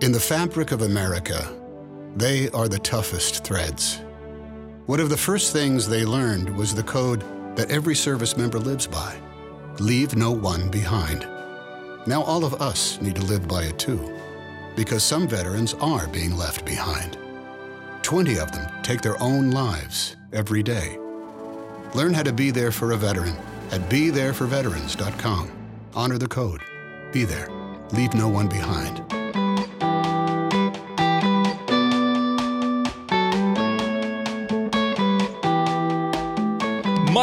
In the fabric of America, they are the toughest threads. One of the first things they learned was the code that every service member lives by leave no one behind. Now all of us need to live by it too, because some veterans are being left behind. 20 of them take their own lives every day. Learn how to be there for a veteran at BeThereForVeterans.com. Honor the code. Be there. Leave no one behind.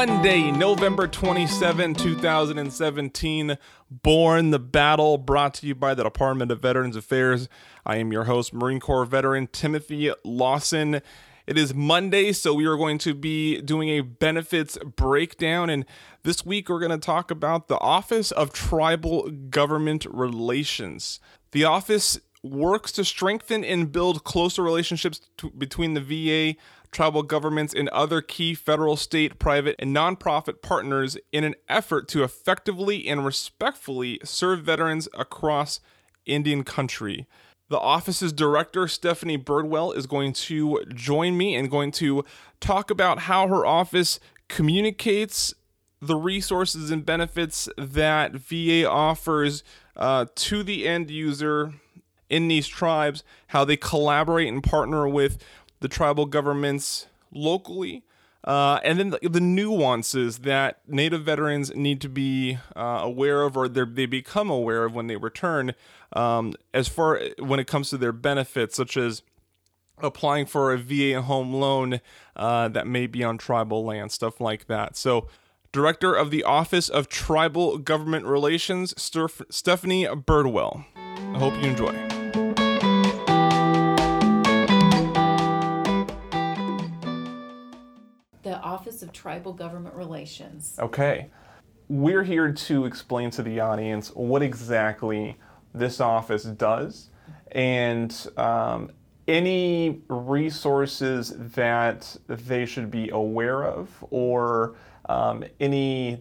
Monday, November 27, 2017. Borne the Battle, brought to you by the Department of Veterans Affairs. I am your host, Marine Corps veteran Timothy Lawson. It is Monday, so we are going to be doing a benefits breakdown. And this week, we're going to talk about the Office of Tribal Government Relations. The office works to strengthen and build closer relationships to, between the VA tribal governments, and other key federal, state, private, and nonprofit partners in an effort to effectively and respectfully serve veterans across Indian country. The office's director, Stephanie Birdwell, is going to join me and going to talk about how her office communicates the resources and benefits that VA offers uh, to the end user in these tribes, how they collaborate and partner with the tribal governments locally, uh, and then the, the, nuances that Native veterans need to be uh, aware of, or they become aware of when they return, um, as far when it comes to their benefits, such as applying for a VA home loan uh, that may be on tribal land, stuff like that. So. Director of the Office of Tribal Government Relations, Stephanie Birdwell. I hope you enjoy. Office of Tribal Government Relations. Okay. We're here to explain to the audience what exactly this office does and um, any resources that they should be aware of or um, any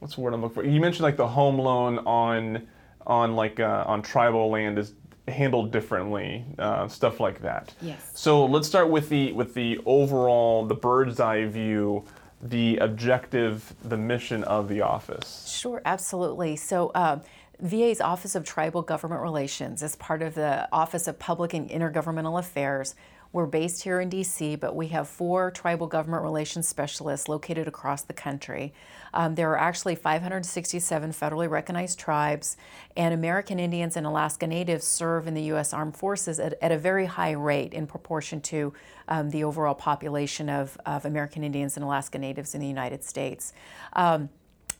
what's the word I'm looking for? You mentioned like the home loan on on like uh, on tribal land is handled differently, uh, stuff like that. Yes. So let's start with the with the overall, the bird's eye view, the objective, the mission of the office. Sure, absolutely. So. Uh, VA's Office of Tribal Government Relations is part of the Office of Public and Intergovernmental Affairs, we're based here in DC, but we have four tribal government relations specialists located across the country. Um, there are actually 567 federally recognized tribes, and American Indians and Alaska Natives serve in the U.S. Armed Forces at, at a very high rate in proportion to um, the overall population of, of American Indians and Alaska Natives in the United States. Um,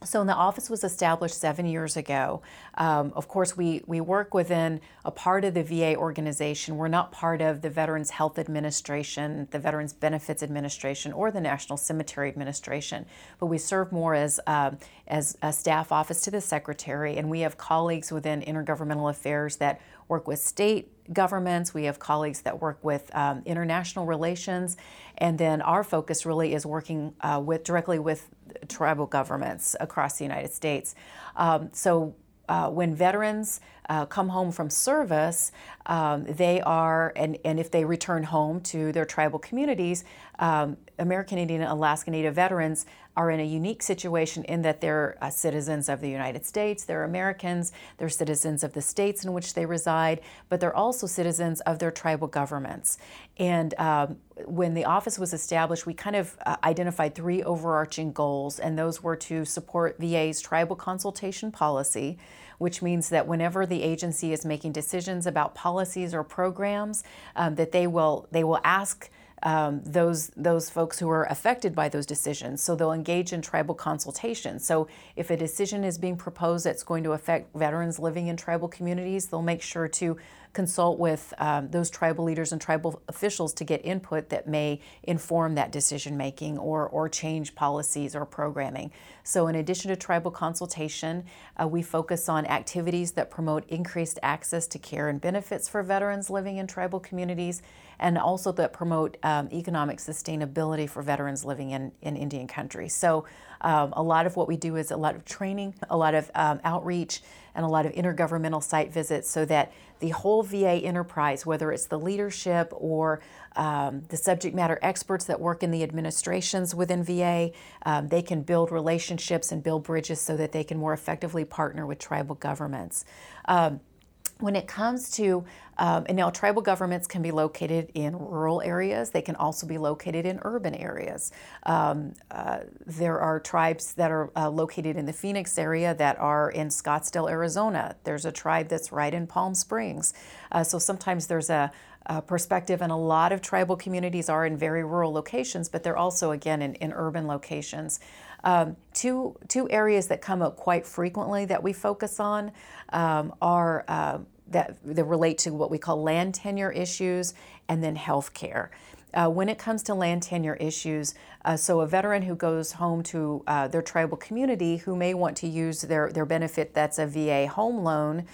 so, the office was established seven years ago. Um, of course, we, we work within a part of the VA organization. We're not part of the Veterans Health Administration, the Veterans Benefits Administration, or the National Cemetery Administration, but we serve more as, uh, as a staff office to the Secretary, and we have colleagues within intergovernmental affairs that work with state governments, we have colleagues that work with um, international relations, and then our focus really is working uh, with directly with tribal governments across the United States. Um, so uh, when veterans uh, come home from service, um, they are, and, and if they return home to their tribal communities, um, American Indian and Alaska Native veterans are in a unique situation in that they're uh, citizens of the United States, they're Americans, they're citizens of the states in which they reside, but they're also citizens of their tribal governments. And um, when the office was established, we kind of uh, identified three overarching goals, and those were to support VA's tribal consultation policy which means that whenever the agency is making decisions about policies or programs, um, that they will they will ask um, those those folks who are affected by those decisions. So they'll engage in tribal consultation. So if a decision is being proposed that's going to affect veterans living in tribal communities, they'll make sure to consult with um, those tribal leaders and tribal officials to get input that may inform that decision making or, or change policies or programming. So, in addition to tribal consultation, uh, we focus on activities that promote increased access to care and benefits for veterans living in tribal communities and also that promote um, economic sustainability for veterans living in, in Indian country. So, um, a lot of what we do is a lot of training, a lot of um, outreach, and a lot of intergovernmental site visits so that the whole VA enterprise, whether it's the leadership or um, the subject matter experts that work in the administrations within VA, um, they can build relationships and build bridges so that they can more effectively partner with tribal governments. Um, when it comes to, um, and now tribal governments can be located in rural areas, they can also be located in urban areas. Um, uh, there are tribes that are uh, located in the Phoenix area that are in Scottsdale, Arizona. There's a tribe that's right in Palm Springs. Uh, so sometimes there's a, a, perspective, and a lot of tribal communities are in very rural locations, but they're also, again, in, in urban locations. Um, two, two areas that come up quite frequently that we focus on um, are uh, that, that relate to what we call land tenure issues and then health care. Uh, when it comes to land tenure issues, uh, so a veteran who goes home to uh, their tribal community who may want to use their, their benefit that's a VA home loan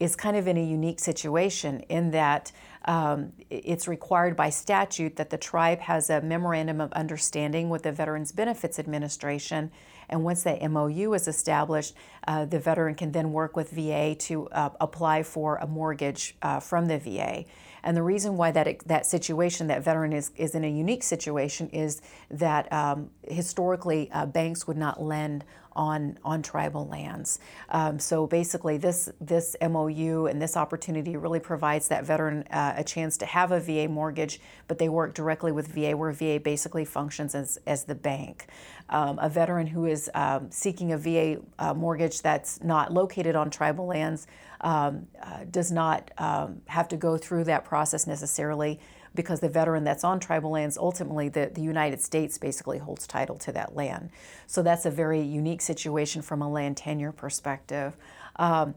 is kind of in a unique situation in that um, it's required by statute that the tribe has a memorandum of understanding with the Veterans Benefits Administration. And once that MOU is established, uh, the veteran can then work with VA to uh, apply for a mortgage uh, from the VA. And the reason why that that situation, that veteran is, is in a unique situation, is that um, historically uh, banks would not lend on on tribal lands. Um, so basically, this this MOU and this opportunity really provides that veteran uh, a chance to have a VA mortgage, but they work directly with VA, where VA basically functions as as the bank. Um, a veteran who is um, seeking a VA uh, mortgage that's not located on tribal lands um, uh, does not um, have to go through that process necessarily because the veteran that's on tribal lands, ultimately the, the United States basically holds title to that land. So that's a very unique situation from a land tenure perspective. Um,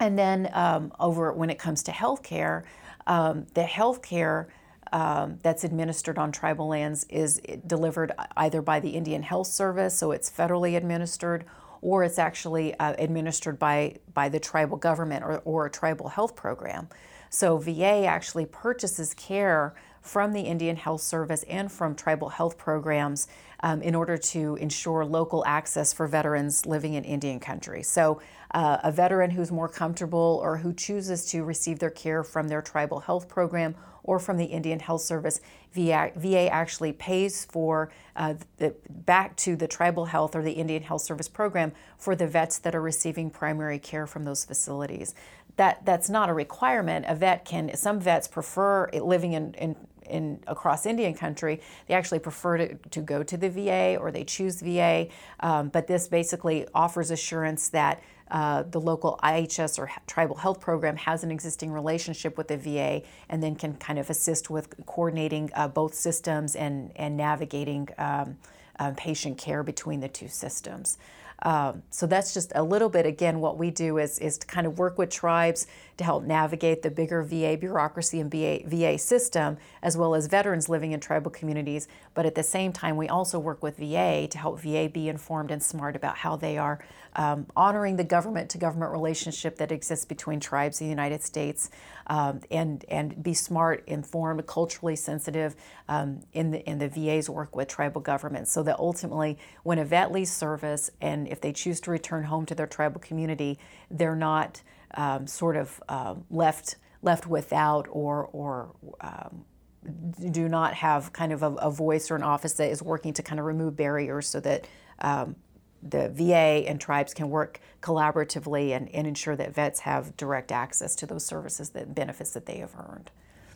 and then um, over when it comes to health care, um, the health care um, that's administered on tribal lands is delivered either by the Indian Health Service, so it's federally administered, or it's actually uh, administered by, by the tribal government or, or a tribal health program. So VA actually purchases care from the Indian Health Service and from tribal health programs um, in order to ensure local access for veterans living in Indian country. So, uh, a veteran who's more comfortable or who chooses to receive their care from their tribal health program or from the Indian Health Service, VA, VA actually pays for uh, the, back to the tribal health or the Indian Health Service program for the vets that are receiving primary care from those facilities that that's not a requirement. A vet can. Some vets prefer living in, in in across Indian country, they actually prefer to, to go to the VA or they choose VA. Um, but this basically offers assurance that uh, the local IHS or tribal health program has an existing relationship with the VA and then can kind of assist with coordinating uh, both systems and, and navigating um, uh, patient care between the two systems. Um, so that's just a little bit, again, what we do is, is to kind of work with tribes to help navigate the bigger VA bureaucracy and VA, VA system, as well as veterans living in tribal communities. But at the same time, we also work with VA to help VA be informed and smart about how they are um, honoring the government to government relationship that exists between tribes in the United States um, and, and be smart, informed, culturally sensitive um, in, the, in the VA's work with tribal governments so that ultimately when a vet leaves service and if they choose to return home to their tribal community, they're not um, sort of uh, left left without or or um, do not have kind of a, a, voice or an office that is working to kind of remove barriers so that um, the VA and tribes can work collaboratively and, and, ensure that vets have direct access to those services that benefits that they have earned.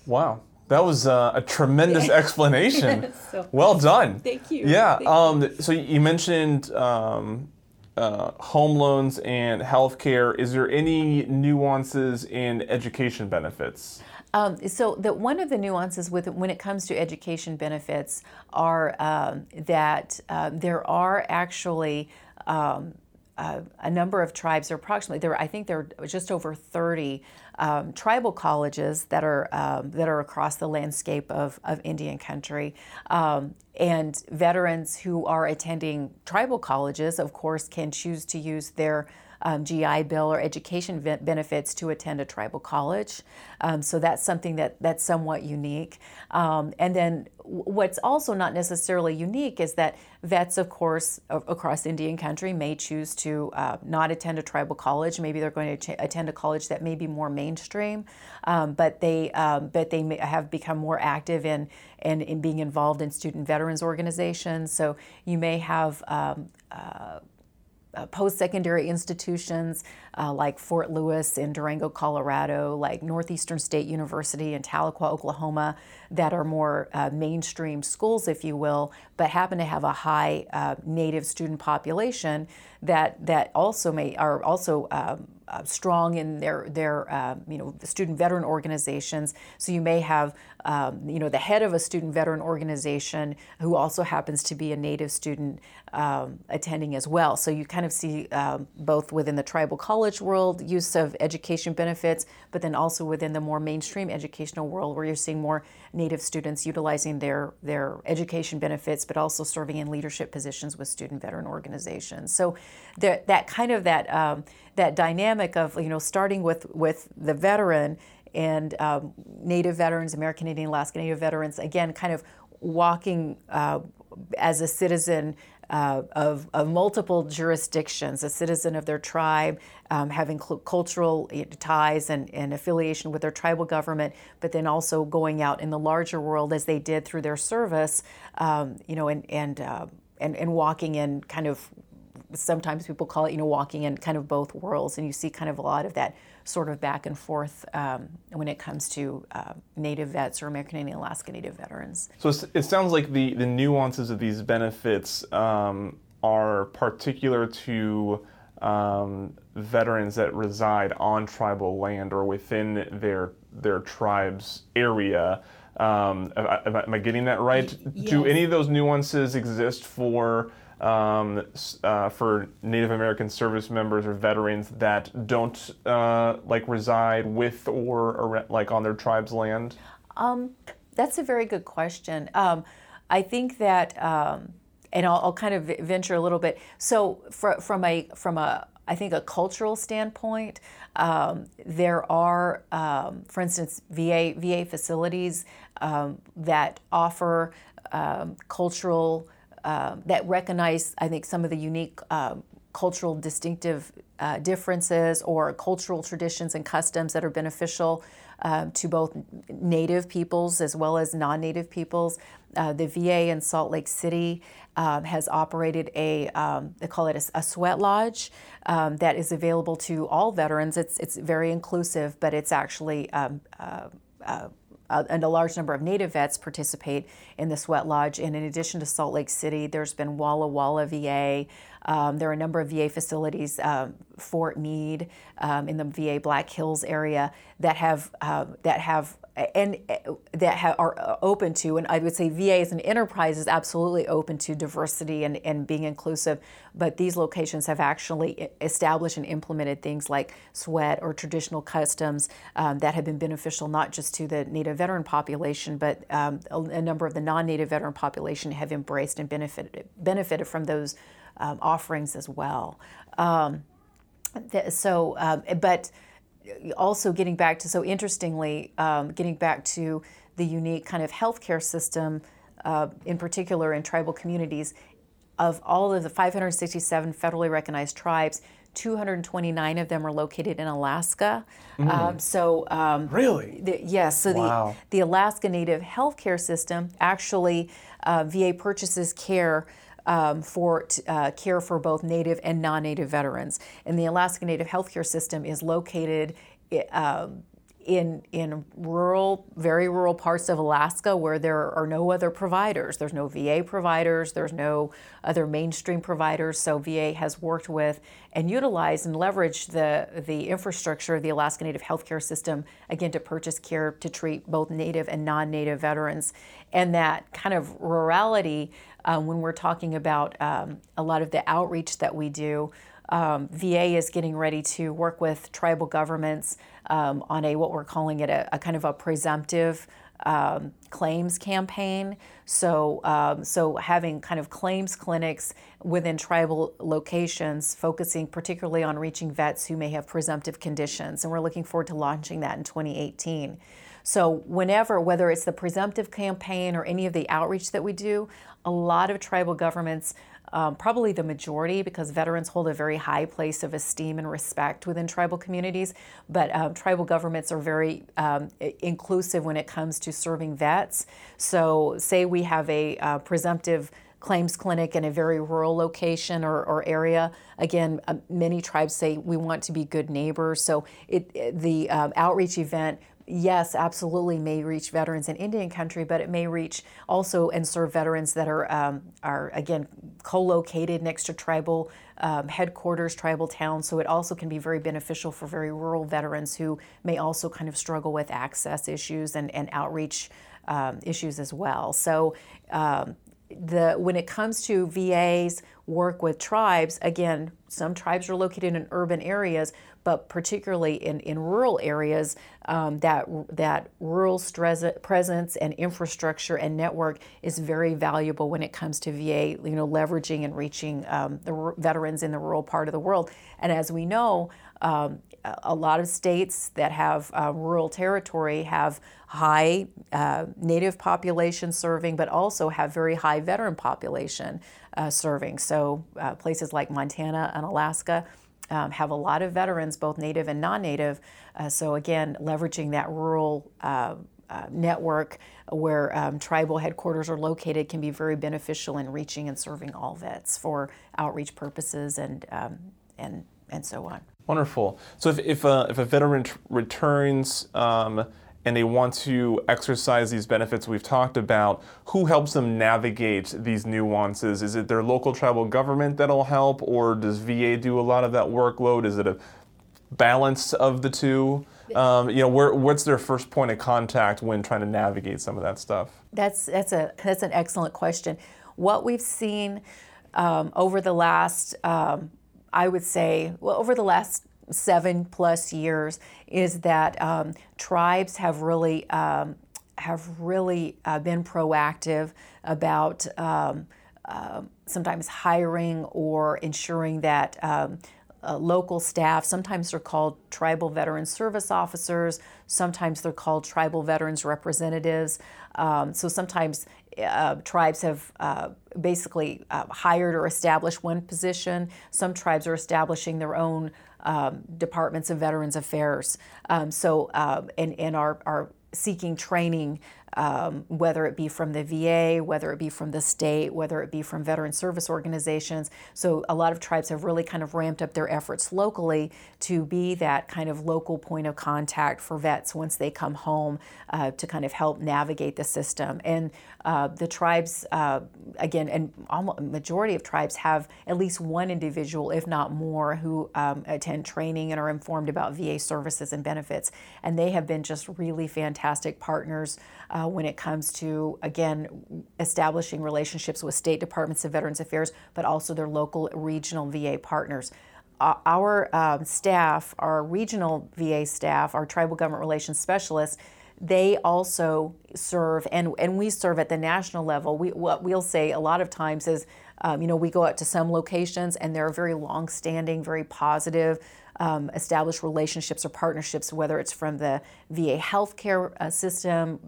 Wow. That was uh, a tremendous explanation. so, well done. Thank you. Yeah. Thank um, you. So you mentioned um, uh, home loans and healthcare. Is there any nuances in education benefits? Um, so that one of the nuances with when it comes to education benefits are um, that uh, there are actually um, a number of tribes. There approximately there I think there are just over 30 um, tribal colleges that are um, that are across the landscape of, of Indian country. Um, and veterans who are attending tribal colleges, of course, can choose to use their um, GI Bill or education benefits to attend a tribal college. Um, so that's something that that's somewhat unique. Um, and then what's also not necessarily unique is that vets, of course, across Indian country may choose to uh, not attend a tribal college. Maybe they're going to ch- attend a college that may be more mainstream, um, but they um, but they have become more active in, in, in being involved in student veterans organizations. So you may have um, uh, Uh, post secondary institutions uh, like Fort Lewis in Durango, Colorado, like Northeastern State University in Tahlequah, Oklahoma, that are more uh, mainstream schools, if you will, but happen to have a high uh, Native student population that that also may are also um, uh, strong in their their uh, you know student veteran organizations. So you may have um, you know the head of a student veteran organization who also happens to be a Native student um, attending as well. So you kind of see um, both within the tribal college world use of education benefits, but then also within the more mainstream educational world where you're seeing more Native students utilizing their their education benefits, but also serving in leadership positions with student veteran organizations. So that that kind of that um, that dynamic of you know starting with with the veteran and um, Native veterans, American Indian, Alaska Native veterans, again, kind of walking uh, as a citizen uh, of, of, multiple jurisdictions, a citizen of their tribe, um, having cl- cultural ties and, and, affiliation with their tribal government, but then also going out in the larger world as they did through their service, um, you know, and and, uh, and and walking in kind of sometimes people call it, you know, walking in kind of both worlds, and you see kind of a lot of that sort of back and forth um, when it comes to uh, Native vets or American Indian Alaska Native veterans. So it sounds like the, the nuances of these benefits um, are particular to um, veterans that reside on tribal land or within their their tribe's area. Um, am, I, am, I, getting that right? Yes. Do any of those nuances exist for um, uh, for Native American service members or veterans that don't uh, like reside with or, or, like on their tribe's land? Um, that's a very good question. Um, I think that, um, and I'll, I'll, kind of venture a little bit. So, for, from a from a I think a cultural standpoint, um, there are, um, for instance, VA VA facilities that offer cultural um, that recognize, I think, some of the unique um, cultural distinctive uh, differences or cultural traditions and customs that are beneficial um, to both native peoples as well as non native peoples. Uh, the VA in Salt Lake City has operated a, um, they call it a, a sweat lodge um, that is available to all veterans. It's, it's very inclusive, but it's actually um, uh, uh, uh, and a large number of Native vets participate in the Sweat Lodge. And in addition to Salt Lake City, there's been Walla Walla VA. Um, there are a number of VA facilities, um, Fort Meade um, in the VA Black Hills area, that have uh, that have and uh, that ha- are uh, open to, and I would say VA as an enterprise is absolutely open to diversity and, and being inclusive. But these locations have actually established and implemented things like sweat or traditional customs um, that have been beneficial not just to the Native veteran population, but um, a, a, number of the non-Native veteran population have embraced and benefited benefited from those um, offerings as well. Um, th- so, um, but also getting back to so interestingly, um, getting back to the unique kind of healthcare system, uh, in particular in tribal communities, of all of the 567 federally recognized tribes, 229 of them are located in Alaska. Mm. Um, so um, really, the, yes. So wow. the the Alaska Native healthcare system actually uh, VA purchases care um, for uh, care for both Native and non-Native veterans. And the Alaska Native healthcare system is located. Um, in in rural, very rural parts of Alaska where there are no other providers. There's no VA providers. There's no other mainstream providers. So VA has worked with and utilized and leveraged the the infrastructure of the Alaska Native healthcare system again to purchase care to treat both Native and non-Native veterans. And that kind of rurality um, when we're talking about um, a lot of the outreach that we do. Um, VA is getting ready to work with tribal governments um, on a what we're calling it a, a kind of a presumptive um, claims campaign. So, um, so having kind of claims clinics within tribal locations, focusing particularly on reaching vets who may have presumptive conditions, and we're looking forward to launching that in 2018. So, whenever, whether it's the presumptive campaign or any of the outreach that we do, a lot of tribal governments um, probably the majority because veterans hold a very high place of esteem and respect within tribal communities. But um, tribal governments are very um, inclusive when it comes to serving vets. So, say we have a uh, presumptive claims clinic in a very rural location or, or area. Again, uh, many tribes say we want to be good neighbors. So it, the um, outreach event yes, absolutely may reach veterans in Indian country, but it may reach also and serve veterans that are, um, are again, co located next to tribal um, headquarters, tribal towns. So it also can be very beneficial for very rural veterans who may also kind of struggle with access issues and, and outreach um, issues as well. So um, the when it comes to VA's work with tribes, again, some tribes are located in urban areas, but particularly in, in rural areas, um, that that rural stress, presence and infrastructure and network is very valuable when it comes to VA, you know, leveraging and reaching um, the r- veterans in the rural part of the world. And as we know, um, a lot of states that have uh, rural territory have high uh, native population serving, but also have very high veteran population uh, serving. So uh, places like Montana and Alaska um, have a lot of veterans, both native and non-native. Uh, so again, leveraging that rural uh, network where um, tribal headquarters are located can be very beneficial in reaching and serving all vets for outreach purposes and um, and and so on. Wonderful. So if, if, a, if a veteran t- returns um, and they want to exercise these benefits we've talked about, who helps them navigate these nuances? Is it their local tribal government that'll help, or does VA do a lot of that workload? Is it a balance of the two? Um, you know, where, what's their first point of contact when trying to navigate some of that stuff? That's that's a that's an excellent question. What we've seen um, over the last um, I would say, well, over the last seven plus years, is that um, tribes have really um, have really uh, been proactive about um, uh, sometimes hiring or ensuring that. Um, uh, local staff. Sometimes they're called tribal veteran service officers. Sometimes they're called tribal veterans representatives. Um, so sometimes uh, tribes have uh, basically uh, hired or established one position. Some tribes are establishing their own um, departments of Veterans Affairs. Um, so, uh, and, and are, are seeking training um, whether it be from the VA, whether it be from the state, whether it be from veteran service organizations. So a lot of tribes have really kind of ramped up their efforts locally to be that kind of local point of contact for vets once they come home uh, to kind of help navigate the system. And uh, the tribes, uh, again, and almost majority of tribes have at least one individual, if not more, who um, attend training and are informed about VA services and benefits. And they have been just really fantastic partners uh, when it comes to, again, establishing relationships with state departments of Veterans Affairs, but also their local regional VA partners. Uh, our um, staff, our regional VA staff, our tribal government relations specialists, they also serve, and, and we serve at the national level. We, what we'll say a lot of times is, um, you know, we go out to some locations and they're very long standing, very positive um, establish relationships or partnerships, whether it's from the VA healthcare uh, system,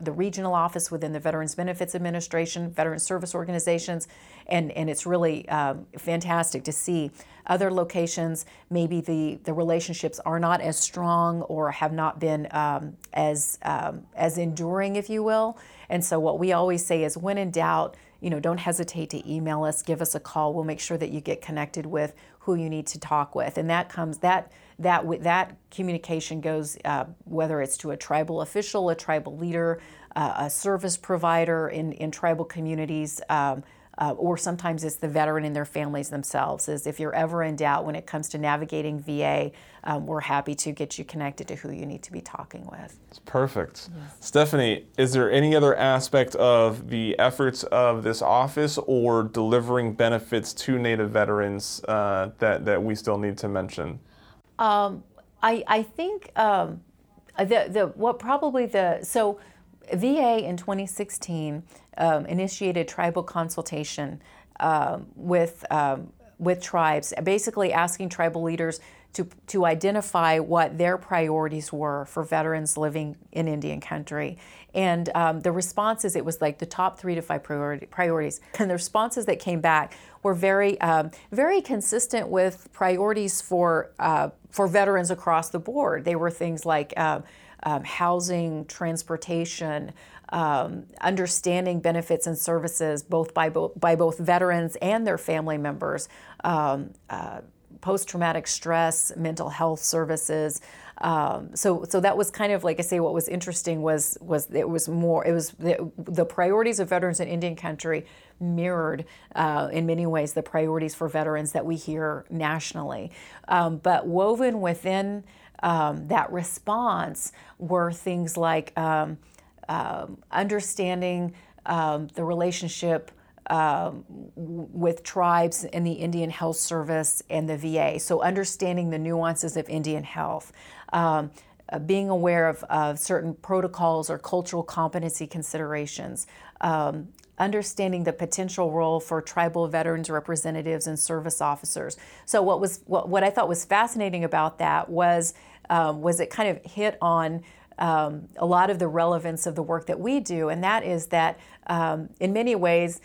the regional office within the Veterans Benefits Administration, veteran service organizations, and, and it's really um, fantastic to see. Other locations, maybe the, the relationships are not as strong or have not been um, as, um, as enduring, if you will. And so, what we always say is when in doubt, you know, don't hesitate to email us, give us a call. We'll make sure that you get connected with who you need to talk with, and that comes that that that communication goes uh, whether it's to a tribal official, a tribal leader, uh, a service provider in in tribal communities. Um, uh, or sometimes it's the veteran and their families themselves. Is if you're ever in doubt when it comes to navigating VA, um, we're happy to get you connected to who you need to be talking with. It's perfect. Yes. Stephanie, is there any other aspect of the efforts of this office or delivering benefits to Native veterans uh, that that we still need to mention? Um, I I think um, the the what probably the so VA in 2016 um, initiated tribal consultation um, with um, with tribes, basically asking tribal leaders to, to identify what their priorities were for veterans living in Indian country. And um, the responses, it was like the top three to five priority, priorities. And the responses that came back were very, um, very consistent with priorities for, uh, for veterans across the board. They were things like um, um housing, transportation, um, understanding benefits and services both by, bo- by both veterans and their family members, um, uh, post traumatic stress, mental health services. Um, so, so that was kind of like I say. What was interesting was was it was more. It was the, the priorities of veterans in Indian country mirrored uh, in many ways the priorities for veterans that we hear nationally. Um, but woven within um, that response were things like um, understanding um, the relationship um, with tribes and the Indian Health Service and the VA. So, understanding the nuances of Indian health. Um, uh, being aware of, certain protocols or cultural competency considerations, um, understanding the potential role for tribal veterans representatives and service officers. So, what was what, what I thought was fascinating about that was um, was it kind of hit on um, a lot of the relevance of the work that we do, and that is that um, in many ways,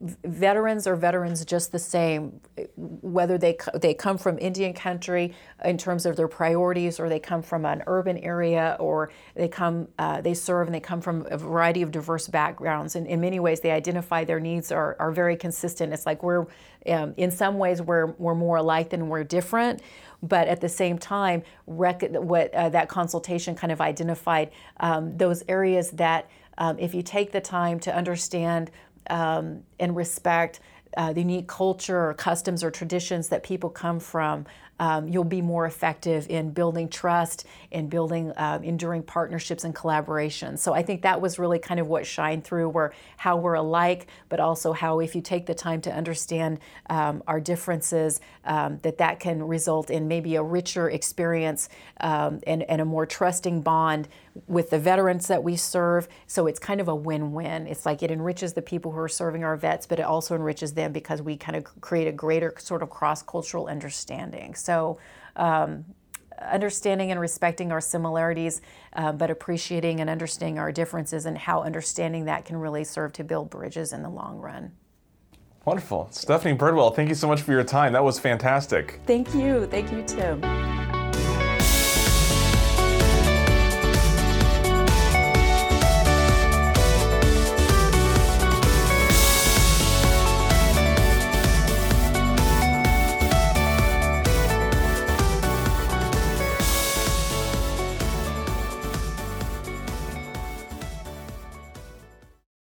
veterans are veterans just the same, whether they they come from Indian country in terms of their priorities, or they come from an urban area, or they come uh, they serve and they come from a variety of diverse backgrounds. And in many ways, they identify their needs are, are very consistent. It's like we're um, in some ways we're we're more alike than we're different but at the same time, rec- what uh, that consultation kind of identified um, those areas that um, if you take the time to understand um, and respect uh, the unique culture or customs or traditions that people come from, um, you'll be more effective in building trust and building uh, enduring partnerships and collaboration. So I think that was really kind of what shined through, where how we're alike, but also how if you take the time to understand um, our differences, um, that that can result in maybe a richer experience um, and, and a more trusting bond with the veterans that we serve. So it's kind of a win-win. It's like it enriches the people who are serving our vets, but it also enriches them because we kind of create a greater sort of cross-cultural understanding. So so, um, understanding and respecting our similarities, uh, but appreciating and understanding our differences and how understanding that can really serve to build bridges in the long run. Wonderful. Stephanie Birdwell, thank you so much for your time. That was fantastic. Thank you. Thank you, Tim.